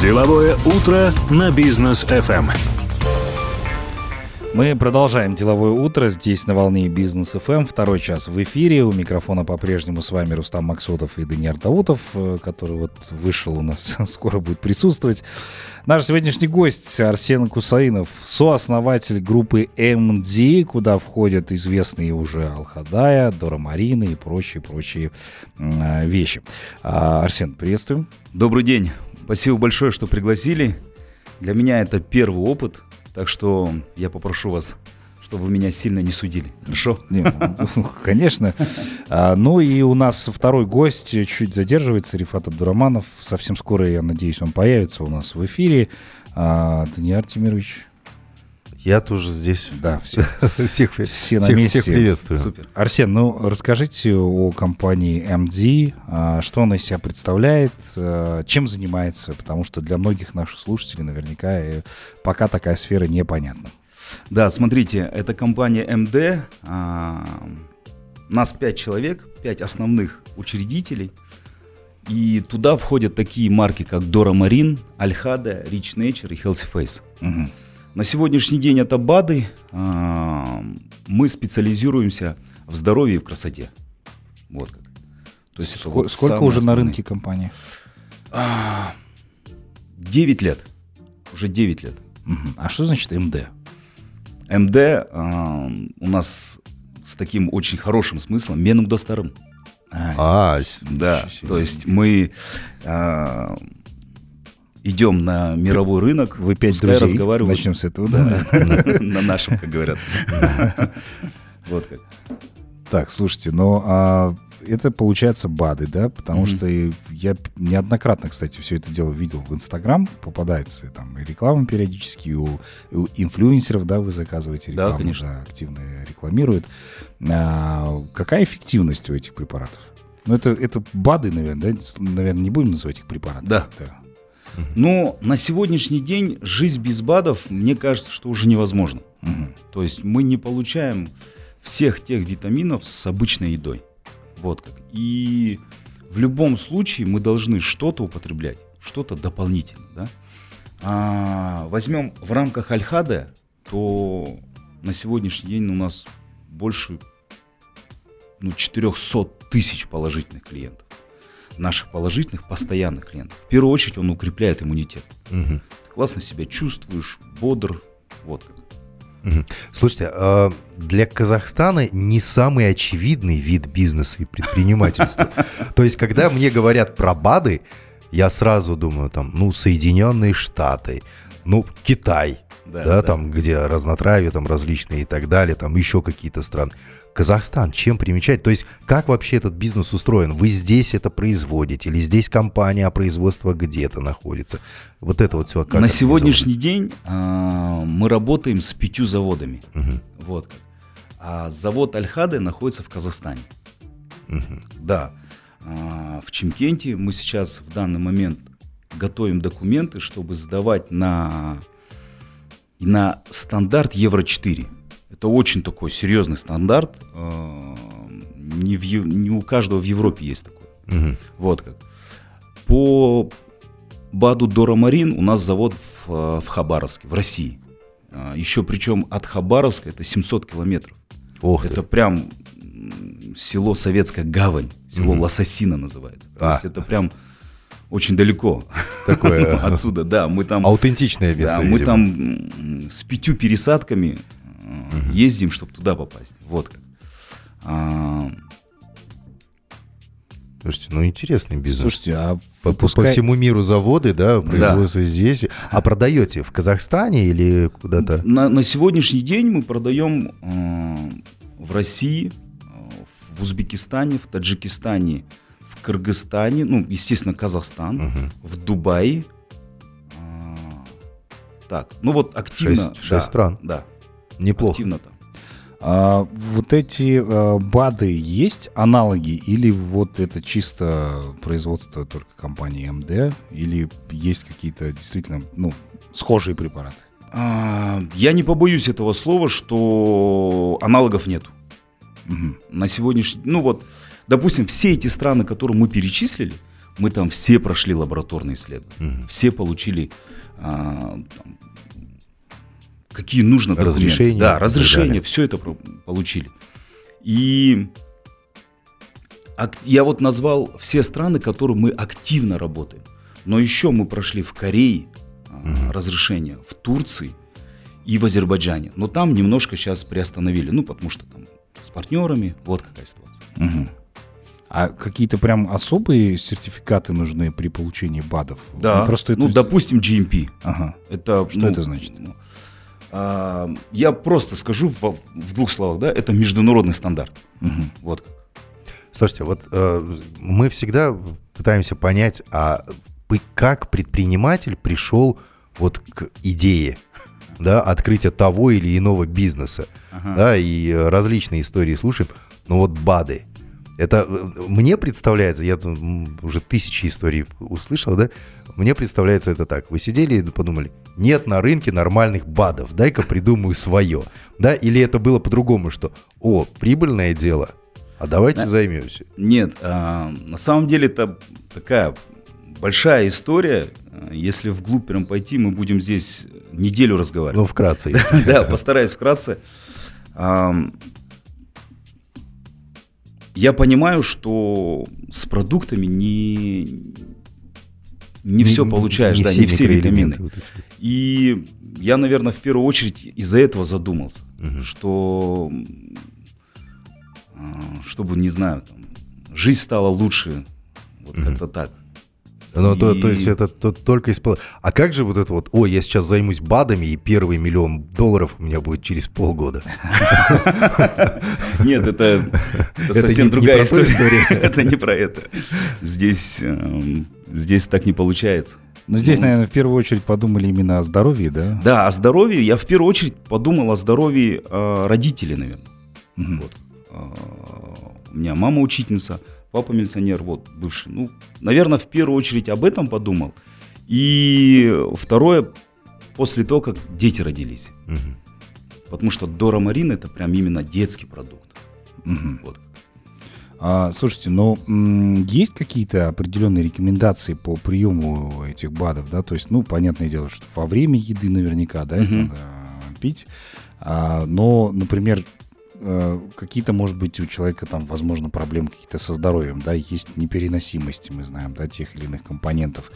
Деловое утро на бизнес FM. Мы продолжаем деловое утро здесь на волне бизнес FM. Второй час в эфире. У микрофона по-прежнему с вами Рустам Максутов и Даниил Даутов, э, который вот вышел у нас, скоро будет присутствовать. Наш сегодняшний гость Арсен Кусаинов, сооснователь группы MD, куда входят известные уже Алхадая, Дора Марина и прочие-прочие э, вещи. А, Арсен, приветствуем. Добрый день. Спасибо большое, что пригласили. Для меня это первый опыт – так что я попрошу вас чтобы вы меня сильно не судили. Хорошо? Нет, ну, конечно. А, ну и у нас второй гость чуть задерживается, Рифат Абдураманов. Совсем скоро, я надеюсь, он появится у нас в эфире. А, Даниил Артемирович, я тоже здесь. Да, все, всех, все на месте. Всех приветствую. Супер. Арсен, ну расскажите о компании MD, а, что она из себя представляет, а, чем занимается, потому что для многих наших слушателей наверняка э, пока такая сфера непонятна. Да, смотрите, это компания MD. А, нас пять человек, пять основных учредителей. И туда входят такие марки, как Дора Марин, Альхада, Rich Nature и Healthy Face. Угу. На сегодняшний день это БАДы. А, мы специализируемся в здоровье и в красоте. Вот как. То есть Сколько, вот сколько уже основные. на рынке компании? 9 лет. Уже 9 лет. Угу. А что значит МД? МД а, у нас с таким очень хорошим смыслом меном до старым. А, а да, то есть мы а, идем на мировой рынок. Вы пять друзей. разговаривают. Начнем с этого. Да, на нашем, как говорят. Вот как. Так, слушайте, ну а это получается БАДы, да? Потому mm-hmm. что я неоднократно, кстати, все это дело видел в Инстаграм, попадается там и реклама периодически, у, у инфлюенсеров, да, вы заказываете рекламу, да, конечно. Да, активно рекламируют. А, какая эффективность у этих препаратов? Ну, это, это БАДы, наверное, да? Наверное, не будем называть их препаратами. Да. да. Но на сегодняшний день жизнь без БАДов, мне кажется, что уже невозможно. Угу. То есть мы не получаем всех тех витаминов с обычной едой. Вот как. И в любом случае мы должны что-то употреблять, что-то дополнительно. Да? А, возьмем в рамках Альхада, то на сегодняшний день у нас больше ну, 400 тысяч положительных клиентов наших положительных, постоянных клиентов. В первую очередь он укрепляет иммунитет. Угу. Ты классно себя чувствуешь, бодр, вот как. Слушайте, а для Казахстана не самый очевидный вид бизнеса и предпринимательства. То есть, когда мне говорят про БАДы, я сразу думаю, там, ну, Соединенные Штаты, ну, Китай, да, да, да, там, где разнотравие там различные и так далее, там еще какие-то страны. Казахстан чем примечать? То есть как вообще этот бизнес устроен? Вы здесь это производите или здесь компания, а производство где-то находится? Вот это вот все. Как На сегодняшний день э, мы работаем с пятью заводами. Угу. Вот. А завод Альхады находится в Казахстане. Угу. Да. А, в Чемкенте мы сейчас в данный момент готовим документы, чтобы сдавать на, на стандарт Евро-4. Это очень такой серьезный стандарт. Э, не, в, не у каждого в Европе есть такой. Угу. Вот как. По БАДу Доромарин у нас завод в, э, в Хабаровске, в России. Э, Еще причем от Хабаровска это 700 километров. Ох это ты. прям село Советская Гавань, село угу. Лососина называется. То а. есть это прям очень далеко Такое, отсюда, да, мы там аутентичное место. Да, мы там с пятью пересадками угу. ездим, чтобы туда попасть. Вот как. А... Слушайте, ну интересный бизнес. Слушайте, а по, выпускай... по всему миру заводы, да, производство да. здесь. А продаете в Казахстане или куда-то? На, на сегодняшний день мы продаем э, в России, в Узбекистане, в Таджикистане, в Кыргызстане, ну, естественно, Казахстан, угу. в Дубае. Э, так, ну вот активно. Шесть, шесть да, стран. Да, Неплохо. Активно там. А, вот эти а, БАДы есть аналоги или вот это чисто производство только компании МД или есть какие-то действительно ну, схожие препараты? А, я не побоюсь этого слова, что аналогов нет. Угу. На сегодняшний, ну вот, допустим, все эти страны, которые мы перечислили, Мы там все прошли лабораторные исследования. Угу. Все получили а, там, какие нужно документы. Разрешение. Да, разрешение, все это получили. И я вот назвал все страны, которые мы активно работаем. Но еще мы прошли в Корее угу. разрешение, в Турции и в Азербайджане. Но там немножко сейчас приостановили. Ну, потому что там с партнерами. Вот какая ситуация. Угу. А какие-то прям особые сертификаты нужны при получении БАДов? Да. Ну, просто это... ну допустим, GMP. Ага. Это, Что ну, это значит? Ну, я просто скажу в, в двух словах, да, это международный стандарт. Угу. Вот. Слушайте, вот э, мы всегда пытаемся понять, а как предприниматель пришел вот к идее да, открытия того или иного бизнеса, ага. да, и различные истории слушаем, но вот БАДы, это э, мне представляется, я уже тысячи историй услышал, да, мне представляется это так. Вы сидели и подумали, нет на рынке нормальных БАДов, дай-ка придумаю свое. Да, или это было по-другому, что, о, прибыльное дело, а давайте да? займемся. Нет, а, на самом деле это такая большая история. Если вглубь прям пойти, мы будем здесь неделю разговаривать. Ну, вкратце. Да, постараюсь вкратце. Я понимаю, что с продуктами не, не, все получаешь, да, не все витамины. И я, наверное, в первую очередь из-за этого задумался, что чтобы, не знаю, там, жизнь стала лучше, вот как-то так. Ну, и... то, то есть это то, только из... А как же вот это вот, ой, я сейчас займусь БАДами, и первый миллион долларов у меня будет через полгода? Нет, это совсем другая история. Это не про это. Здесь эм, здесь так не получается. Но здесь, ну, наверное, в первую очередь подумали именно о здоровье, да? Да, о здоровье. Я в первую очередь подумал о здоровье э, родителей, наверное. Угу. Вот. Э, у меня мама учительница, папа милиционер, вот, бывший. Ну, наверное, в первую очередь об этом подумал. И второе, после того, как дети родились. Угу. Потому что Дора Марин это прям именно детский продукт. Угу. Вот. А, слушайте, но м- есть какие-то определенные рекомендации по приему этих БАДов, да? То есть, ну, понятное дело, что во время еды наверняка, да, их угу. надо пить. А, но, например, какие-то, может быть, у человека там, возможно, проблемы какие-то со здоровьем, да, есть непереносимости, мы знаем, да, тех или иных компонентов.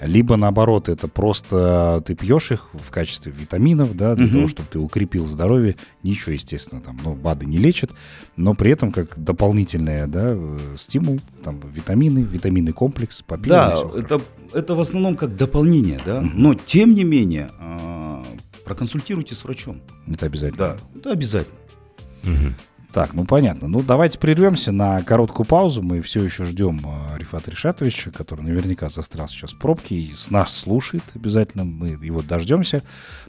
Либо, наоборот, это просто ты пьешь их в качестве витаминов, да, для угу. того, чтобы ты укрепил здоровье. Ничего, естественно, там, ну, БАДы не лечат, но при этом как дополнительный, да, э, стимул, там, витамины, витаминный комплекс, попили. Да, это, это в основном как дополнение, да, угу. но тем не менее, э, проконсультируйте с врачом. Это обязательно. Да, это обязательно. Угу. Так, ну понятно. Ну давайте прервемся на короткую паузу. Мы все еще ждем э, Рифата Решатовича, который наверняка застрял сейчас в пробке и с нас слушает обязательно. Мы его дождемся.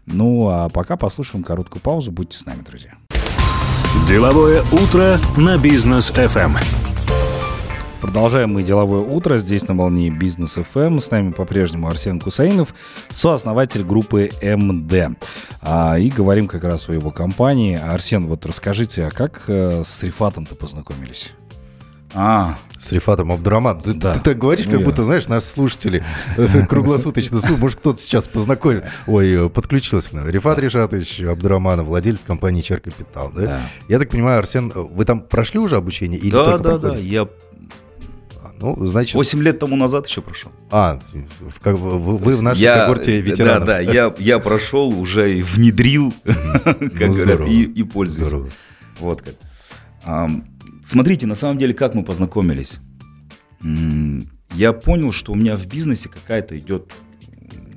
Ну а пока послушаем короткую паузу. Будьте с нами, друзья. Деловое утро на бизнес FM. Продолжаем мы деловое утро здесь на волне Бизнес FM. С нами по-прежнему Арсен Кусаинов, сооснователь группы МД. А, и говорим как раз о его компании. Арсен, вот расскажите, а как э, с Рифатом-то познакомились? А, с Рифатом Абдураман. Ты, да. ты, так говоришь, как ну, будто, знаешь, наши слушатели круглосуточно слушают. Может, кто-то сейчас познакомил. Ой, подключился к нам. Рифат Ришатович Абдураманов, владелец компании Чер Капитал. Да? Да. Я так понимаю, Арсен, вы там прошли уже обучение? Или да, да, да. Я ну, значит... 8 лет тому назад еще прошел. А, как, вы, вы в нашей я, когорте ветеранов. Да, да, я, я прошел, уже внедрил, как ну, говорят, и, пользуюсь. Вот как. Смотрите, на самом деле, как мы познакомились. Я понял, что у меня в бизнесе какая-то идет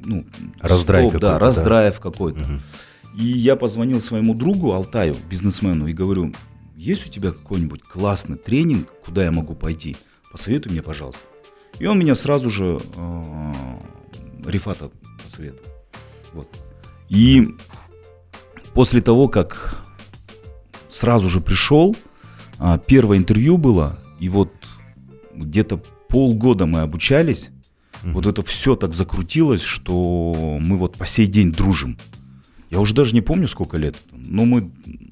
ну, раздрай стоп, да, раздрайв да. какой-то. Угу. И я позвонил своему другу Алтаю, бизнесмену, и говорю, есть у тебя какой-нибудь классный тренинг, куда я могу пойти? Посоветуй мне, пожалуйста. И он меня сразу же э, Рифата посоветовал. Вот. И после того, как сразу же пришел, э, первое интервью было, и вот где-то полгода мы обучались, mm-hmm. вот это все так закрутилось, что мы вот по сей день дружим. Я уже даже не помню, сколько лет, но мы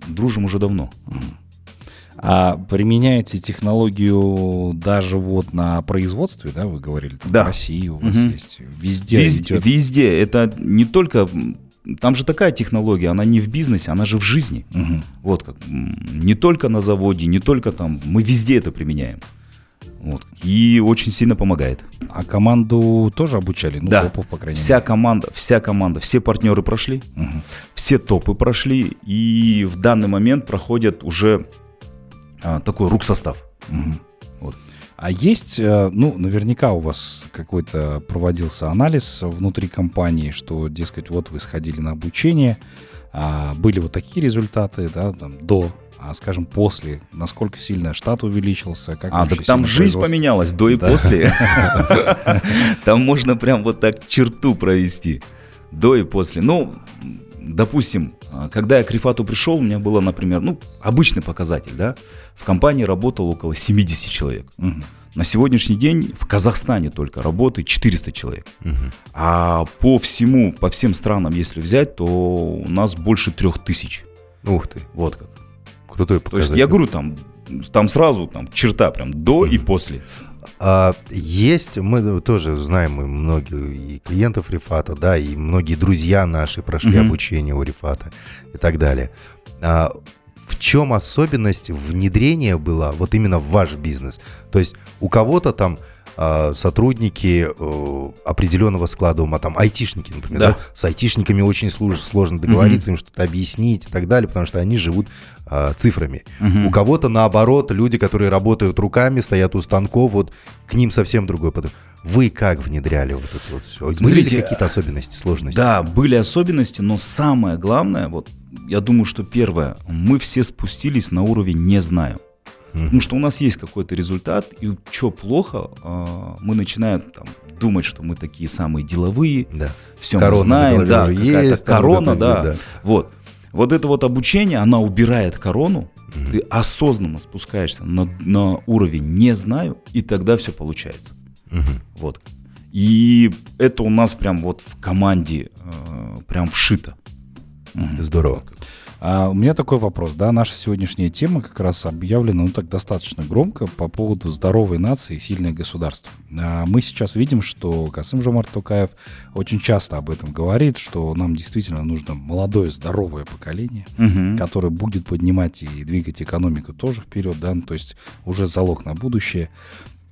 дружим уже давно. Mm-hmm. А применяете технологию даже вот на производстве, да, вы говорили, там, Да. в России у вас Мгм. есть, везде, Везде, идет. везде. Это не только... Там же такая технология, она не в бизнесе, она же в жизни. Мгм. Вот как. Не только на заводе, не только там. Мы везде это применяем. Вот. И очень сильно помогает. А команду тоже обучали? Ну, Да. топов, по крайней Вся мере. команда, вся команда, все партнеры прошли, Мгм. все топы прошли, и в данный момент проходят уже а, такой рук состав. Мгм. Вот. А есть, э, ну, наверняка у вас какой-то проводился анализ внутри компании, что, дескать, вот вы сходили на обучение, а, были вот такие результаты, да, там, до, а, скажем, после, насколько сильно штат увеличился, как А, так там жизнь поменялась до и Да. после. Там можно прям вот так черту провести. До и после. Ну, допустим, а, когда я к Рифату пришел, у меня было, например, ну, обычный показатель, да. В компании работало около 70 человек. Мгм. На сегодняшний день в Казахстане только работает 400 человек. А по всему, по всем странам, если взять, то у нас больше 3000. Ух ты, Вот как. крутой То есть показатель. я говорю, там, там сразу там черта прям до и после. А, есть, мы тоже знаем мы многие и клиентов Рифата, да, и многие друзья наши прошли Мгм. обучение у Рифата и так далее. А, в чем особенность внедрения была вот именно в ваш бизнес? То есть у кого-то там сотрудники э, определенного склада ума, там айтишники, например, да. Да. с айтишниками очень сложно договориться, им что-то объяснить и так далее, потому что они живут а, цифрами. Мгм. У кого-то наоборот, люди, которые работают руками, стоят у станков, вот к ним совсем другой подход. Вы как внедряли вот это вот все? Были ли Смотрите, какие-то особенности, сложности? Да, были особенности, но самое главное, вот я думаю, что первое, мы все спустились на уровень не знаю. Мгм. Потому что у нас есть какой-то результат, и что плохо, а, мы начинаем там, думать, что мы такие самые деловые, Да. все мы Корона на знаем, да, какая-то есть, там корона, это да. вот, да. Вот. Вот это вот обучение, она убирает корону, Мгм. ты осознанно спускаешься на, на уровень не знаю, и тогда все получается. Мгм. Вот. И это у нас прям вот в команде э, прям вшито. Здорово. А у меня такой вопрос, да, наша сегодняшняя тема как раз объявлена, ну так достаточно громко по поводу здоровой нации и сильное государство. А мы сейчас видим, что Касым Жомарт Токаев очень часто об этом говорит, что нам действительно нужно молодое здоровое поколение, которое будет поднимать и двигать экономику тоже вперед, да, ну, то есть уже залог на будущее.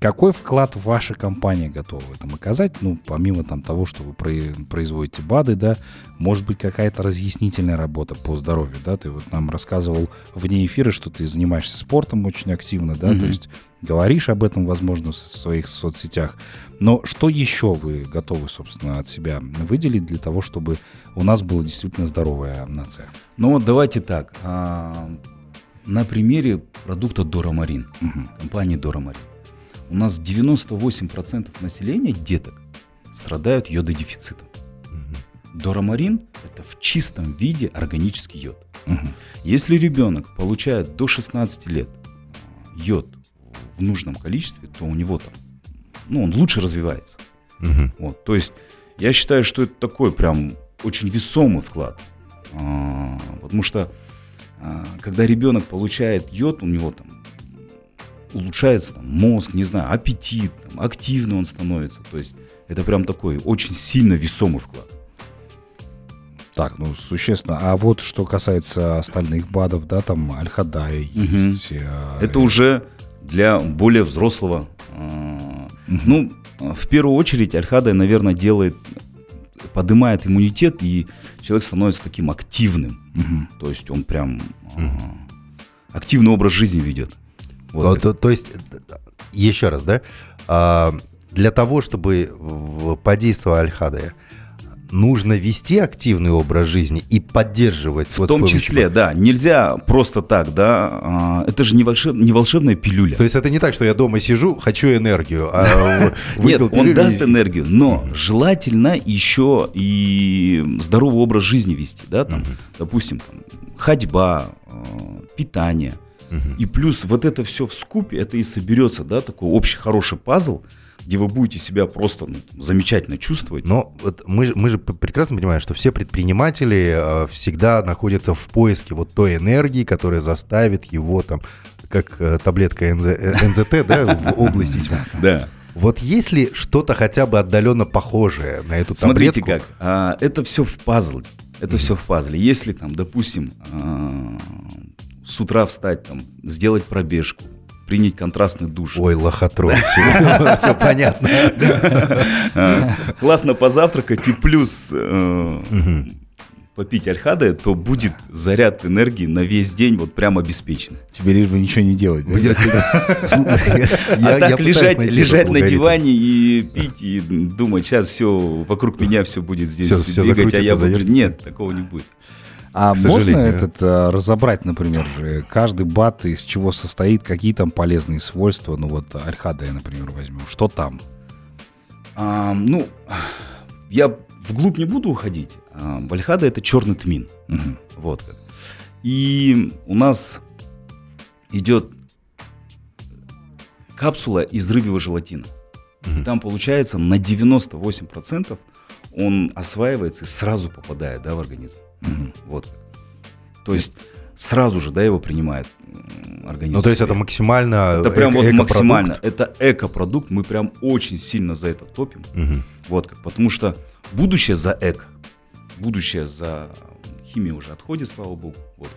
Какой вклад ваша компания готова в этом оказать? Ну, помимо там того, что вы про- производите БАДы, да, может быть, какая-то разъяснительная работа по здоровью, да? Ты вот нам рассказывал вне эфира, что ты занимаешься спортом очень активно, да, то Мгм. есть говоришь об этом, возможно, в своих соцсетях. Но что еще вы готовы, собственно, от себя выделить для того, чтобы у нас была действительно здоровая нация? Ну вот давайте так. а, на примере продукта Дорамарин, Мгм. компании Дорамарин. У нас 98% населения, деток, страдают йододефицитом. Дорамарин – это в чистом виде органический йод. Мгм. Если ребенок получает до 16 лет а, йод в нужном количестве, то у него там, ну, он лучше развивается. Мгм. Вот, то есть я считаю, что это такой прям очень весомый вклад. А, потому что а, когда ребенок получает йод, у него там улучшается там, мозг, не знаю, аппетит, там, активный он становится. То есть это прям такой очень сильно весомый вклад. Так, ну, существенно. А вот что касается остальных БАДов, да, там Аль-Хадай Мгм. есть. а, Это уже для более взрослого. а, Ну, а, в первую очередь, Альхада, наверное, делает, поднимает иммунитет, и человек становится таким активным. мгм. То есть он прям а, активный образ жизни ведет. Вот. Ну, то, то есть, еще раз, да, а, для того, чтобы подействовать Аль-Хадая, нужно вести активный образ жизни и поддерживать. В вот том помощью- числе, да, нельзя просто так, да, а, это же не, волшеб- не волшебная пилюля. То есть это не так, что я дома сижу, хочу энергию, а Нет, он даст энергию, но желательно еще и здоровый образ жизни вести, да, там, допустим, ходьба, э, питание, Мгм. и плюс вот это все в скупе, это и соберется, да, такой общий хороший пазл, где вы будете себя просто ну, замечательно чувствовать. Но вот мы, же- мы же прекрасно понимаем, что все предприниматели э, всегда находятся в поиске вот той энергии, которая заставит его там как э, таблетка НЗ, э, НЗТ, да, в области. Да. Вот есть ли что-то хотя бы отдаленно похожее на эту Смотрите таблетку? как, а, это все в пазле. Это все в пазле. Если там, допустим, а, с утра встать, там, сделать пробежку, принять контрастный душ, Ой, лохотрон, все понятно. а, классно позавтракать и плюс э, попить альхады, то будет заряд энергии на весь день вот прям обеспечен. Тебе лишь бы ничего не делать. а так лежать, лежать на диване и пить, и думать, сейчас все вокруг меня все будет здесь всё бегать, а я. Нет, такого не будет. А К можно сожалению. этот а, разобрать, например, каждый бат из чего состоит, какие там полезные свойства? Ну вот Альхада я, например, возьму. Что там? А, ну, я вглубь не буду уходить. А, Вальхада это черный тмин. Мгм. Вот. И у нас идет капсула из рыбьего желатина. И там получается на 98% он осваивается и сразу попадает да, в организм. Вот. как. То есть сразу же да, его принимает организм. Ну, то есть это максимально Это прям вот максимально. Это экопродукт. Мы прям очень сильно за это топим. Мгм. Вот как. Потому что будущее за эко. Будущее за химию уже отходит, слава богу. Вот.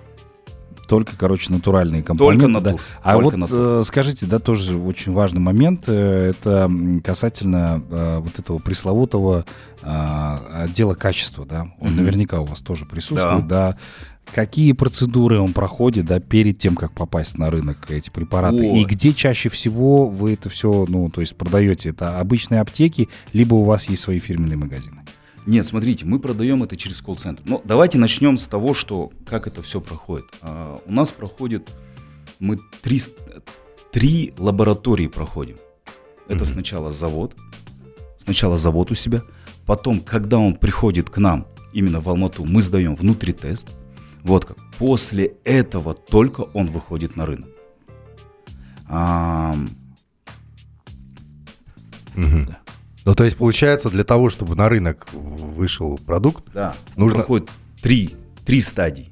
Только, короче, натуральные компоненты. Только да. натур. А Только вот натур. э, скажите, да, тоже очень важный момент. э, Это касательно э, вот этого пресловутого а, отдела качества, да. Он Мгм. наверняка у вас тоже присутствует, да. Какие процедуры он проходит, да, перед тем, как попасть на рынок эти препараты? О. И где чаще всего вы это все, ну, то есть продаете? Это обычные аптеки, либо у вас есть свои фирменные магазины? Нет, смотрите, мы продаем это через колл-центр. Но давайте начнем с того, что как это все проходит. А, у нас проходит, мы три, три лаборатории проходим. Это сначала завод, сначала завод у себя, потом, когда он приходит к нам, именно в Алмату, мы сдаем внутри тест. Вот как. После этого только он выходит на рынок. А, Ну, то есть, получается, для того, чтобы на рынок вышел продукт, да, Нужно- проходит три, три стадии.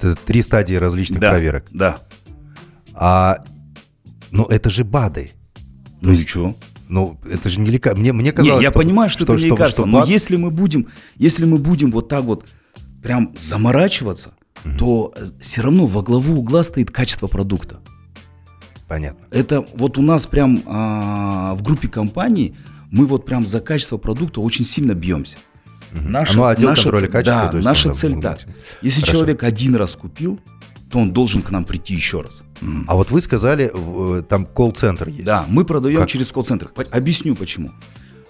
это три стадии различных Да, проверок. Да. А, ну, это же БАДы. Ну и что? Ну, это же не лекарство. Мне, мне Не, казалось, я что- понимаю, что, это не что- лекарство, что но БАД- если мы будем, если мы будем вот так вот прям заморачиваться, то все равно во главу угла стоит качество продукта. Понятно. Это вот у нас прям а, в группе компаний мы вот прям за качество продукта очень сильно бьемся. Наша, Ну, отдел наша контроля ц- качества, да, наша цель так. Если Хорошо. человек один раз купил, то он должен к нам прийти еще раз. А вот вы сказали, в- там колл-центр есть. Да, мы продаем Как? через колл-центр. Объясню почему.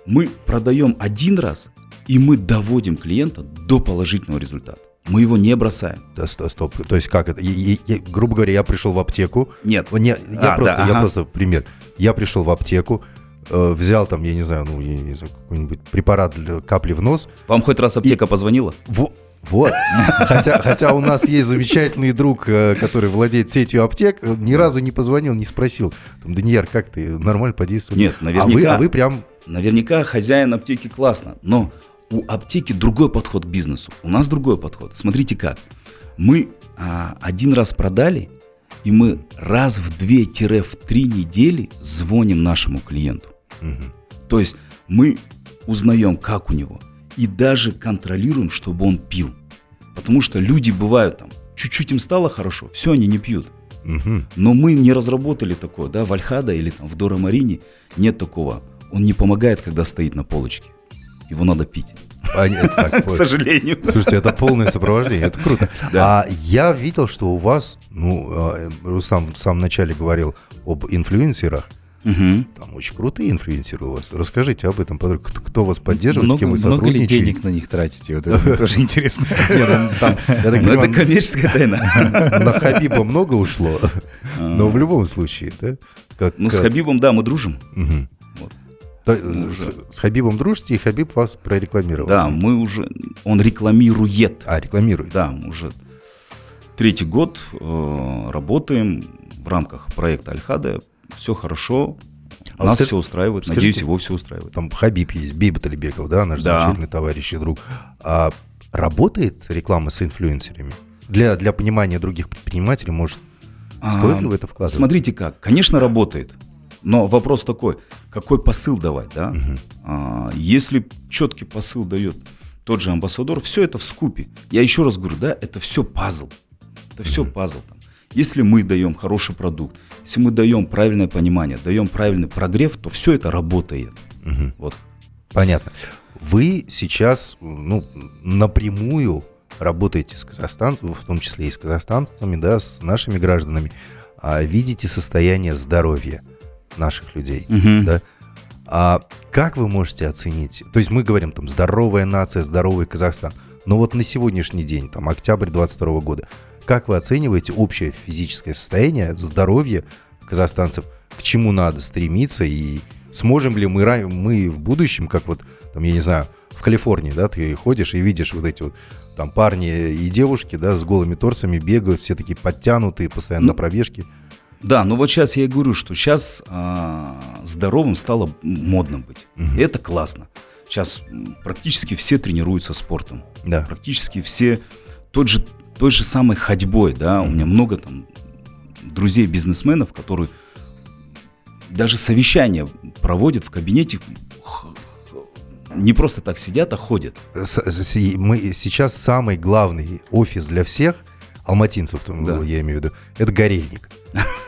Мы продаем один раз, и мы доводим клиента до положительного результата. Мы его не бросаем. Да, сто- стоп. То есть как это? Я- я- я- грубо говоря, я пришел в аптеку. Нет. Не, я, А, просто, да, я ага. просто пример. Я пришел в аптеку, э, взял там, я не знаю, ну, я не знаю, какой-нибудь препарат для капли в нос. Вам хоть раз аптека позвонила? Во- вот. Хотя, хотя у нас есть замечательный друг, э, который владеет сетью аптек, ни разу не позвонил, не спросил. Там, Данияр, как ты? Нормально подействовали? Нет, А вы, наверняка. а вы прям... Наверняка хозяин аптеки классно, но у аптеки другой подход к бизнесу. У нас другой подход. Смотрите как. Мы а, один раз продали, и мы раз в 2-3 недели звоним нашему клиенту. То есть мы узнаем, как у него, и даже контролируем, чтобы он пил. Потому что люди бывают там, чуть-чуть им стало хорошо, все, они не пьют. Мгм. Но мы не разработали такое, да, в Альхада или там в Дора Марине нет такого. Он не помогает, когда стоит на полочке. Его надо пить. А, нет, так, К сожалению. Слушайте, это полное сопровождение, это круто. Да. А я видел, что у вас, ну, э, Рустам в самом начале говорил об инфлюенсерах. Мгм. Там очень крутые инфлюенсеры у вас. Расскажите об этом, подробно. кто, вас поддерживает, с Много, кем вы много ли сотрудничаете? денег на них тратите? Вот это тоже интересно. Ну, Ну, это коммерческая тайна. на Хабиба много ушло, но в любом случае, да? Ну, с Хабибом, да, мы дружим. С, с Хабибом дружите, и Хабиб вас прорекламировал. Да, мы уже... Он рекламирует. А, рекламирует. Да, мы уже третий год э, работаем в рамках проекта Альхада. Все хорошо. А Нас скажи- все устраивает. скажите- Надеюсь, его все устраивает. Там Хабиб есть, Бейбат Алибеков, да, наш Да. замечательный товарищ и друг. А работает реклама с инфлюенсерами? Для, для понимания других предпринимателей, может, Стоит ли в это вкладывать? Смотрите как. Конечно, работает. Но вопрос такой, какой посыл давать, да? А, если четкий посыл дает тот же амбассадор, все это в скупе. Я еще раз говорю, да, это все пазл. Это все пазл. Если мы даем хороший продукт, если мы даем правильное понимание, даем правильный прогрев, то все это работает. Вот. Понятно. Вы сейчас ну, напрямую работаете с казахстанцами, в том числе и с казахстанцами, да, с нашими гражданами, а видите состояние здоровья наших людей, Мгм. да? А как вы можете оценить? То есть мы говорим там здоровая нация, здоровый Казахстан. Но вот на сегодняшний день, там октябрь 22 года, как вы оцениваете общее физическое состояние, здоровье казахстанцев? К чему надо стремиться и сможем ли мы, мы в будущем, как вот там, я не знаю, в Калифорнии, да, ты ходишь и видишь вот эти вот там парни и девушки, да, с голыми торсами бегают, все такие подтянутые, постоянно Ну, на пробежке. Да, но вот сейчас я и говорю, что сейчас здоровым стало модно быть. И это классно. Сейчас практически все тренируются спортом. Да. Практически все тот же, той же самой ходьбой, да. У меня много там друзей бизнесменов, которые даже совещания проводят в кабинете, не просто так сидят, а ходят. Мы сейчас самый главный офис для всех алматинцев, Да. я имею в виду, это горельник.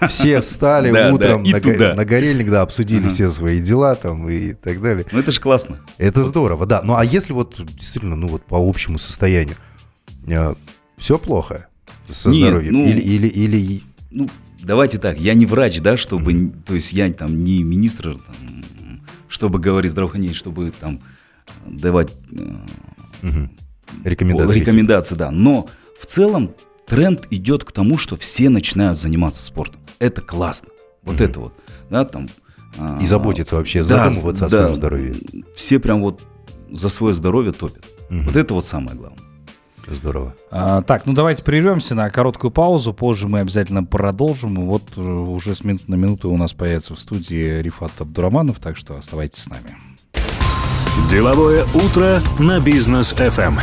Все встали Да, утром на, го- туда. на горельник, да, обсудили Ага. все свои дела там и так далее. Ну это же классно. Это здорово, да. Ну а если вот действительно, ну вот по общему состоянию, все плохо со Нет, здоровьем? ну- Или, или, или ну, давайте так, я не врач, да, чтобы, н- то есть я там не министр, там, чтобы говорить здравоохранение, чтобы там давать мгм, рекомендации? рекомендации, да. Но в целом тренд идет к тому, что все начинают заниматься спортом. Это классно. Вот это вот, да, там. а, И заботиться вообще, да, задумываться о да, своем здоровье. Все прям вот за свое здоровье топят. Мгм. Вот это вот самое главное. Здорово. А, так, ну давайте прервемся на короткую паузу. Позже мы обязательно продолжим. Вот э, уже с минуты на минуту у нас появится в студии Рифат Абдураманов, так что оставайтесь с нами. Деловое утро на бизнес FM.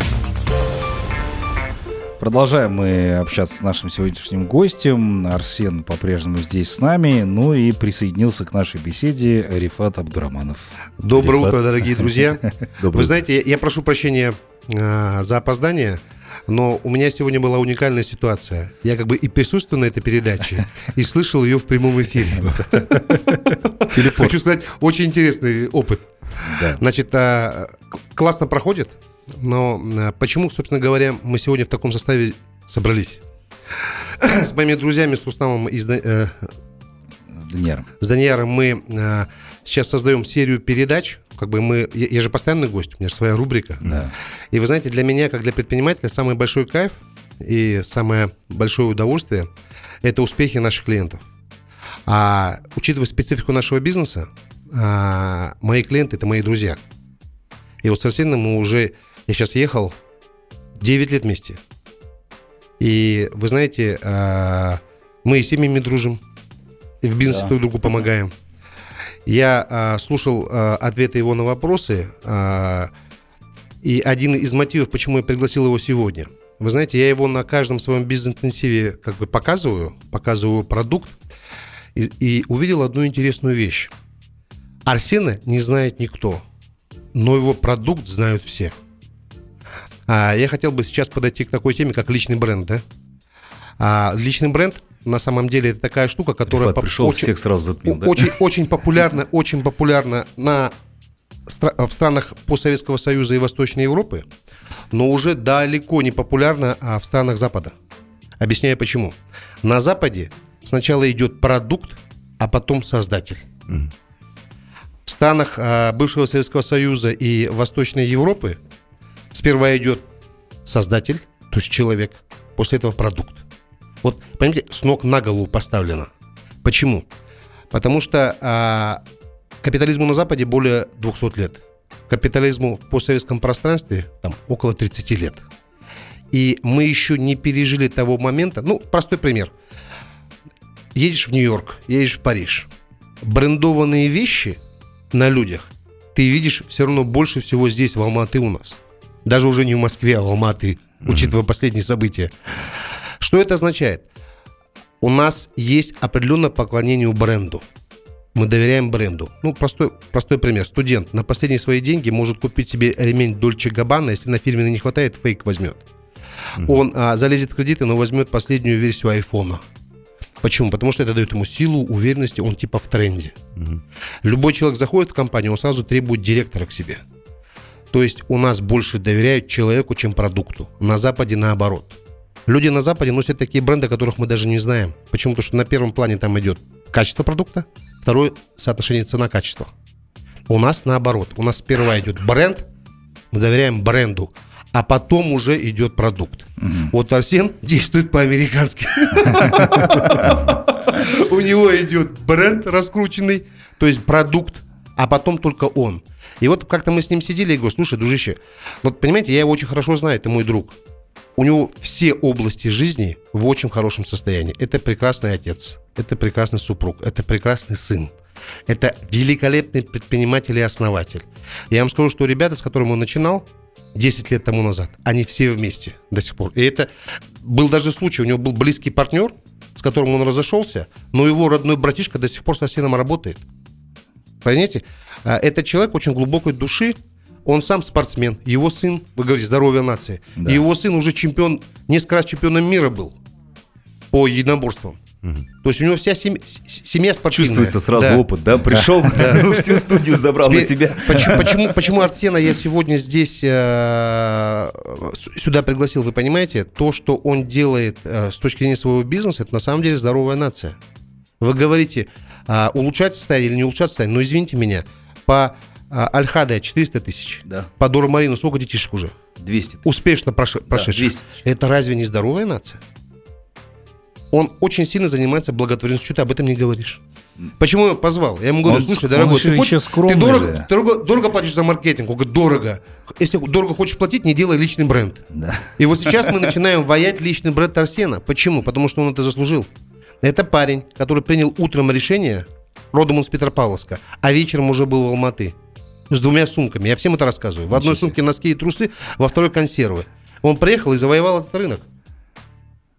Продолжаем мы общаться с нашим сегодняшним гостем. Арсен по-прежнему здесь с нами. Ну и присоединился к нашей беседе Рифат Абдураманов. Доброе Рифат. утро, дорогие друзья. Доброе Вы знаете, я, я прошу прощения а, за опоздание, но у меня сегодня была уникальная ситуация. Я как бы и присутствую на этой передаче, и слышал ее в прямом эфире. Хочу сказать, очень интересный опыт. Значит, а, классно проходит, но а, почему, собственно говоря, мы сегодня в таком составе собрались? С моими друзьями, с Да- э, С с Данияром мы э, сейчас создаем серию передач. Как бы мы, я, я же постоянный гость, у меня же своя рубрика. Да. И вы знаете, для меня, как для предпринимателя, самый большой кайф и самое большое удовольствие – это успехи наших клиентов. А учитывая специфику нашего бизнеса, а, мои клиенты – это мои друзья. И вот с Арсеном мы уже, я сейчас ехал 9 лет вместе. И вы знаете, а, мы и семьями дружим, и в бизнесе Да. друг другу помогаем. Я а, слушал а, ответы его на вопросы, а, и один из мотивов, почему я пригласил его сегодня. Вы знаете, я его на каждом своем бизнес-интенсиве как бы показываю, показываю продукт, и, и увидел одну интересную вещь. Арсена не знает никто, но его продукт знают все. А я хотел бы сейчас подойти к такой теме, как личный бренд, да? А личный бренд на самом деле это такая штука, которая Рифат пришел, очень- всех сразу затмил, да? очень, очень популярна, очень популярна на в странах постсоветского союза и Восточной Европы, но уже далеко не популярна а в странах Запада. Объясняю почему. На Западе сначала идет продукт, а потом создатель. В странах а, бывшего Советского Союза и Восточной Европы сперва идет создатель, то есть человек, после этого продукт. Вот, понимаете, с ног на голову поставлено. Почему? Потому что а, капитализму на Западе более 200 лет. Капитализму в постсоветском пространстве там около 30 лет. И мы еще не пережили того момента. Ну, простой пример. Едешь в Нью-Йорк, едешь в Париж. Брендованные вещи на людях ты видишь все равно больше всего здесь, в Алматы у нас. Даже уже не в Москве, а в Алматы, учитывая последние события. Что это означает? У нас есть определенное поклонение бренду. Мы доверяем бренду. Ну, простой, простой пример. Студент на последние свои деньги может купить себе ремень Дольче Габбана, если на фирменный не хватает, фейк возьмет. Он а, залезет в кредиты, но возьмет последнюю версию айфона. Почему? Потому что это дает ему силу, уверенности, он типа в тренде. Любой человек заходит в компанию, он сразу требует директора к себе. То есть у нас больше доверяют человеку, чем продукту. На Западе наоборот. Люди на Западе носят такие бренды, которых мы даже не знаем. Почему? Потому что на первом плане там идет качество продукта, второе соотношение цена-качество. У нас наоборот. У нас сперва идет бренд, мы доверяем бренду, а потом уже идет продукт. Вот Арсен действует по-американски. У него идет бренд раскрученный, то есть продукт, а потом только он. И вот как-то мы с ним сидели и говорю, слушай, дружище, вот понимаете, я его очень хорошо знаю, это мой друг. У него все области жизни в очень хорошем состоянии. Это прекрасный отец, это прекрасный супруг, это прекрасный сын. Это великолепный предприниматель и основатель. Я вам скажу, что ребята, с которыми он начинал, 10 лет тому назад, они все вместе до сих пор. И это был даже случай, у него был близкий партнер, с которым он разошелся, но его родной братишка до сих пор со сыном работает. Понимаете? А, Это человек очень глубокой души, он сам спортсмен, его сын, вы говорите, здоровье нации, Да. его сын уже чемпион, несколько раз чемпионом мира был по единоборствам. То есть у него вся семь- с- семья спортивная. Чувствуется сразу Да. опыт, да? Пришел, всю студию забрал на себя. Почему, почему, почему Арсена я сегодня здесь э, сюда пригласил, вы понимаете? То, что он делает э, с точки зрения своего бизнеса, это на самом деле здоровая нация. Вы говорите, а, улучшать состояние или не улучшать состояние, но извините меня, по а, Альхаде 400 тысяч, Да. по Дору Марину сколько детишек уже? 200 тысяч. Успешно проше- прошедших. 200 тысяч. Это разве не здоровая нация? Он очень сильно занимается благотворительностью. Что ты об этом не говоришь? Почему я его позвал? Я ему говорю, Он слушай, дорогой, ты, хочешь- ты дорого, дорого, дорого платишь за маркетинг? Он говорит, дорого. Если дорого хочешь платить, не делай личный бренд. Да. И вот сейчас мы начинаем воять личный бренд Арсена. Почему? Потому что он это заслужил. Это парень, который принял утром решение, родом он с Петропавловска, а вечером уже был в Алматы. С двумя сумками. Я всем это рассказываю. В одной сумке носки и трусы, во второй консервы. Он приехал и завоевал этот рынок.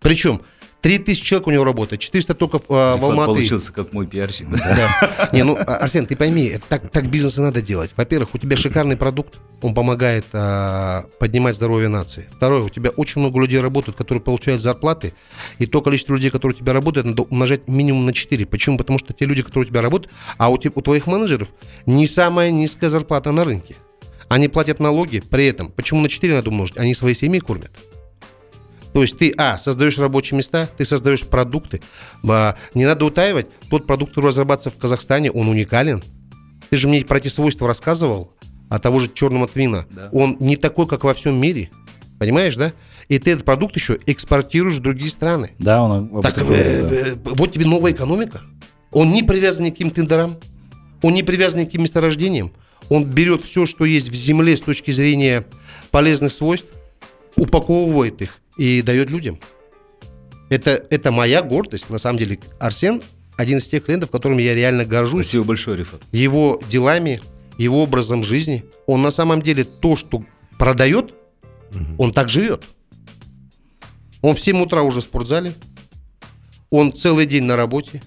Причем 3000 человек у него работает, 400 только а, в Алматы. Получился как мой пиарщик. Да. Не, ну, а, Арсен, ты пойми, так, так бизнес и надо делать. Во-первых, у тебя шикарный продукт, он помогает а, поднимать здоровье нации. Второе, у тебя очень много людей работают, которые получают зарплаты, и то количество людей, которые у тебя работают, надо умножать минимум на 4. Почему? Потому что те люди, которые у тебя работают, а у, те- у твоих менеджеров не самая низкая зарплата на рынке. Они платят налоги при этом. Почему на 4 надо умножить? Они свои семьи кормят. То есть ты, а, создаешь рабочие места, ты создаешь продукты. А, не надо утаивать, тот продукт, который разрабатывается в Казахстане, он уникален. Ты же мне про эти свойства рассказывал, а того же черного твина. Да. Он не такой, как во всем мире. Понимаешь, да? И ты этот продукт еще экспортируешь в другие страны. Да, он Так э, говорит, да. э, вот тебе новая экономика. Он не привязан ни к каким тендерам, он не привязан ни к каким месторождениям. Он берет все, что есть в земле с точки зрения полезных свойств, упаковывает их и дает людям. Это, это моя гордость. На самом деле, Арсен один из тех клиентов, которыми я реально горжусь Спасибо большое, Рифат. его делами, его образом жизни. Он на самом деле то, что продает, он так живет. Он в 7 утра уже в спортзале, он целый день на работе,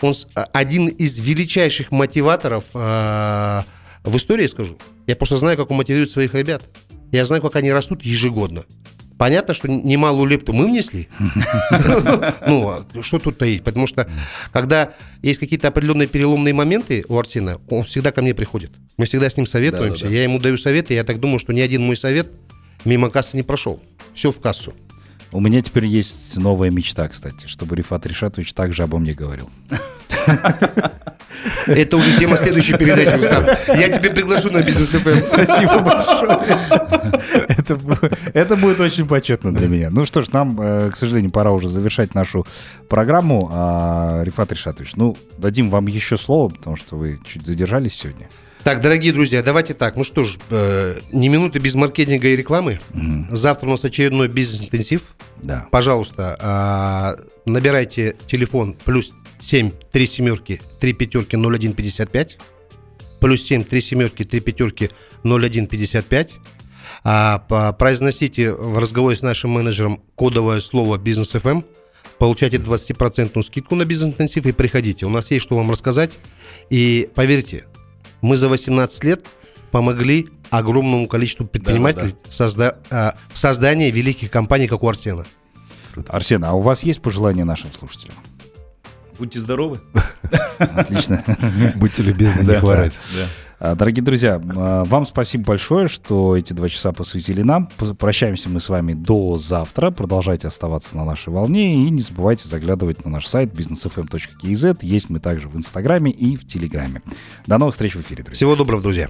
он а, один из величайших мотиваторов а, в истории, скажу. Я просто знаю, как он мотивирует своих ребят. Я знаю, как они растут ежегодно. Понятно, что немалую лепту мы внесли. Ну, а что тут таить? Потому что, когда есть какие-то определенные переломные моменты у Арсена, он всегда ко мне приходит. Мы всегда с ним советуемся. Я ему даю советы, и я так думаю, что ни один мой совет мимо кассы не прошел. Все в кассу. У меня теперь есть новая мечта, кстати, чтобы Рифат Ришатович также обо мне говорил. Это уже тема следующей передачи, Рустам. Я тебе приглашу на бизнес ФМ. Спасибо большое. Это, бу- это будет очень почетно для меня. Ну что ж, нам, э, к сожалению, пора уже завершать нашу программу. А, Рифат Ришатович, ну, дадим вам еще слово, потому что вы чуть задержались сегодня. Так, дорогие друзья, давайте так. Ну что ж, э, ни минуты без маркетинга и рекламы. Завтра у нас очередной бизнес-интенсив. Да. Пожалуйста, а, набирайте телефон плюс 7 3 семерки 3 пятерки 0155 плюс 7 3 семерки 3 пятерки 0155 а, произносите в разговоре с нашим менеджером кодовое слово бизнес FM получайте 20% скидку на бизнес-интенсив и приходите. У нас есть что вам рассказать. И поверьте, мы за 18 лет помогли огромному количеству предпринимателей созда- а, в создании великих компаний, как у Арсена. Арсен, а у вас есть пожелания нашим слушателям? Будьте здоровы. Отлично. Будьте любезны, не хворать. Да. А, Дорогие друзья, а, вам спасибо большое, что эти два часа посвятили нам. Прощаемся мы с вами до завтра. Продолжайте оставаться на нашей волне и не забывайте заглядывать на наш сайт businessfm.kz. Есть мы также в Инстаграме и в Телеграме. До новых встреч в эфире, друзья. Всего доброго, друзья.